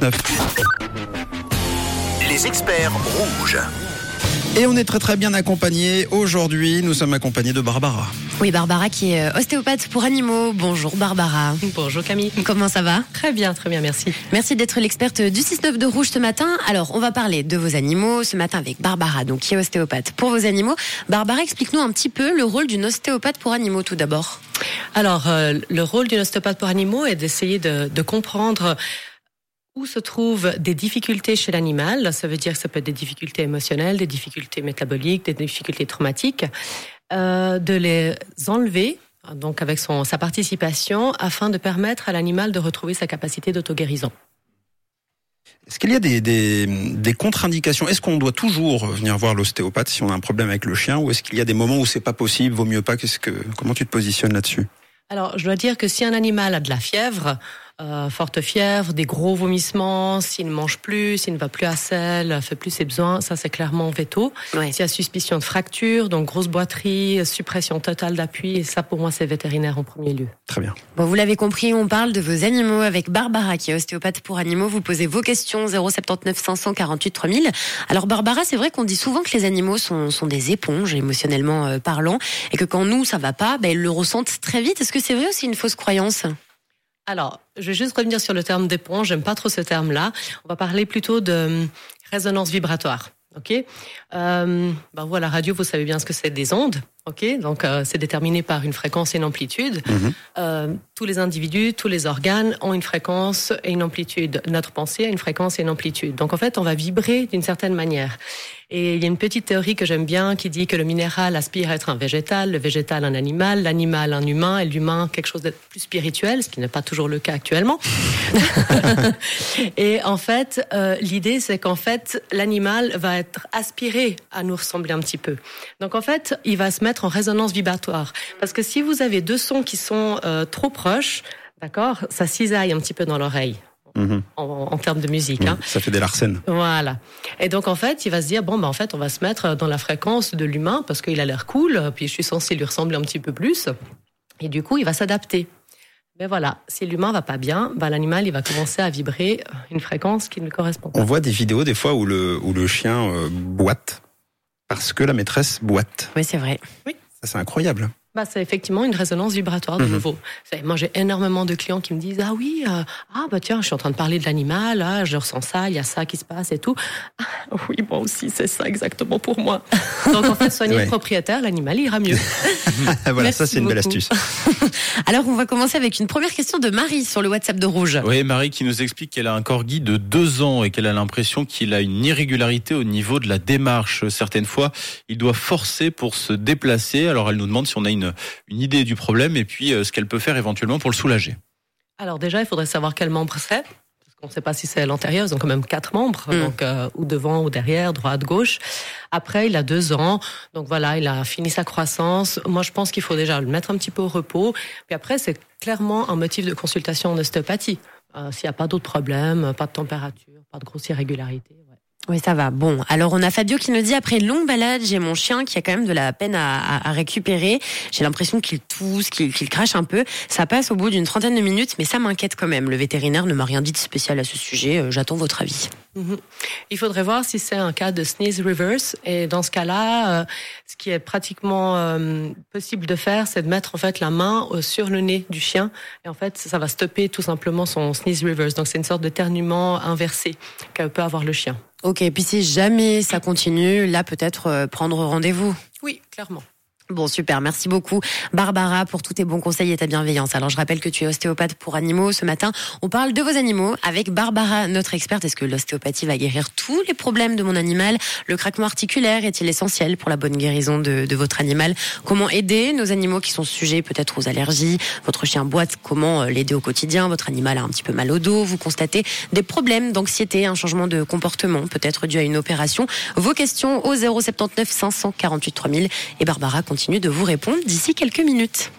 6-9. Les experts rouges. Et on est très très bien accompagnés. Aujourd'hui, nous sommes accompagnés de Barbara. Oui, Barbara qui est euh, ostéopathe pour animaux. Bonjour Barbara. Bonjour Camille. Comment ça va? Très bien, très bien, merci. Merci d'être l'experte du 6-9 de Rouge ce matin. Alors, on va parler de vos animaux ce matin avec Barbara, donc qui est ostéopathe pour vos animaux. Barbara, explique-nous un petit peu le rôle d'une ostéopathe pour animaux tout d'abord. Alors, euh, le rôle d'une ostéopathe pour animaux est d'essayer de, de comprendre où se trouvent des difficultés chez l'animal? Ça veut dire que ça peut être des difficultés émotionnelles, des difficultés métaboliques, des difficultés traumatiques, euh, de les enlever donc avec son, sa participation afin de permettre à l'animal de retrouver sa capacité d'auto-guérison. Est-ce qu'il y a des, des, des contre-indications? Est-ce qu'on doit toujours venir voir l'ostéopathe si on a un problème avec le chien ou est-ce qu'il y a des moments où c'est pas possible, vaut mieux pas? Qu'est-ce que comment tu te positionnes là-dessus? Alors, je dois dire que si un animal a de la fièvre, euh, forte fièvre, des gros vomissements, s'il ne mange plus, s'il ne va plus à selle, fait plus ses besoins, ça c'est clairement veto. Ouais. S'il y a suspicion de fracture, donc grosse boiterie, suppression totale d'appui, et ça pour moi c'est vétérinaire en premier lieu. Très bien. Bon, vous l'avez compris, on parle de vos animaux avec Barbara qui est ostéopathe pour animaux. Vous posez vos questions 079 548 3000. Alors Barbara, c'est vrai qu'on dit souvent que les animaux sont, sont des éponges émotionnellement euh, parlant et que quand nous ça va pas, ben, ils le ressentent très vite. Est-ce que c'est vrai aussi une fausse croyance? Alors, je vais juste revenir sur le terme d'éponge. J'aime pas trop ce terme-là. On va parler plutôt de résonance vibratoire. Ok? Euh, ben voilà, la radio, vous savez bien ce que c'est des ondes. Ok. Donc euh, c'est déterminé par une fréquence et une amplitude. Mhm. Euh, tous les individus, tous les organes ont une fréquence et une amplitude. Notre pensée a une fréquence et une amplitude. Donc en fait, on va vibrer d'une certaine manière. Et il y a une petite théorie que j'aime bien qui dit que le minéral aspire à être un végétal, le végétal un animal, l'animal un humain et l'humain quelque chose de plus spirituel, ce qui n'est pas toujours le cas actuellement. et en fait, euh, l'idée c'est qu'en fait l'animal va être aspiré à nous ressembler un petit peu. Donc en fait, il va se mettre en résonance vibratoire. Parce que si vous avez deux sons qui sont euh, trop proches, d'accord, ça cisaille un petit peu dans l'oreille. Mhm. En, en termes de musique. Hein. Ça fait des larcènes. Voilà. Et donc en fait, il va se dire bon ben en fait, on va se mettre dans la fréquence de l'humain parce qu'il a l'air cool, puis je suis censé lui ressembler un petit peu plus. Et du coup, il va s'adapter. Mais voilà, si l'humain va pas bien, ben, l'animal il va commencer à vibrer une fréquence qui ne lui correspond pas. On voit des vidéos des fois où le où le chien euh, boite parce que la maîtresse boite. Oui, c'est vrai. Ça c'est incroyable. Bah, c'est effectivement une résonance vibratoire de Mhm. nouveau. Moi, j'ai énormément de clients qui me disent ah oui, euh, ah bah tiens, je suis en train de parler de l'animal, ah, je ressens ça, il y a ça qui se passe et tout. Ah, oui, moi aussi, c'est ça exactement pour moi. Donc en fait, soigner Ouais. le propriétaire, l'animal ira mieux. voilà, Merci ça c'est une belle astuce. Alors on va commencer avec une première question de Marie sur le WhatsApp de Rouge. Oui, Marie qui nous explique qu'elle a un corgi de deux ans et qu'elle a l'impression qu'il a une irrégularité au niveau de la démarche. Certaines fois, il doit forcer pour se déplacer. Alors elle nous demande si on a une, une idée du problème et puis euh, ce qu'elle peut faire éventuellement pour le soulager. Alors déjà, il faudrait savoir quel membre c'est. Qu'on ne sait pas si c'est l'antérieur, ils ont quand même quatre membres, Mm. donc euh, ou devant ou derrière, droite, gauche. Après, il a deux ans, donc voilà, il a fini sa croissance. Moi, je pense qu'il faut déjà le mettre un petit peu au repos. Puis après, c'est clairement un motif de consultation en ostéopathie. Euh, S'il n'y a pas d'autres problèmes, pas de température, pas de grosse irrégularité. Oui, ça va. Bon, alors on a Fabio qui nous dit après une longue balade, j'ai mon chien qui a quand même de la peine à, récupérer. J'ai l'impression qu'il tousse, qu'il crache un peu. Ça passe au bout d'une trentaine de minutes, mais ça m'inquiète quand même. Le vétérinaire ne m'a rien dit de spécial à ce sujet. Euh, J'attends votre avis. Mhm. Il faudrait voir si c'est un cas de sneeze reverse. Et dans ce cas-là, euh, ce qui est pratiquement euh, possible de faire, c'est de mettre en fait la main sur le nez du chien. Et en fait, ça va stopper tout simplement son sneeze reverse. Donc c'est une sorte de ternuement inversé que peut avoir le chien. Ok, et puis si jamais ça continue, là peut-être euh, prendre rendez-vous. Oui, clairement. Bon, super. Merci beaucoup, Barbara, pour tous tes bons conseils et ta bienveillance. Alors, je rappelle que tu es ostéopathe pour animaux. Ce matin, on parle de vos animaux avec Barbara, notre experte. Est-ce que l'ostéopathie va guérir tous les problèmes de mon animal? Le craquement articulaire est-il essentiel pour la bonne guérison de, de votre animal? Comment aider nos animaux qui sont sujets peut-être aux allergies? Votre chien boite, comment euh, l'aider au quotidien? Votre animal a un petit peu mal au dos? Vous constatez des problèmes d'anxiété, un changement de comportement, peut-être dû à une opération? Vos questions au 079 548 3000 et Barbara continue de vous répondre d'ici quelques minutes.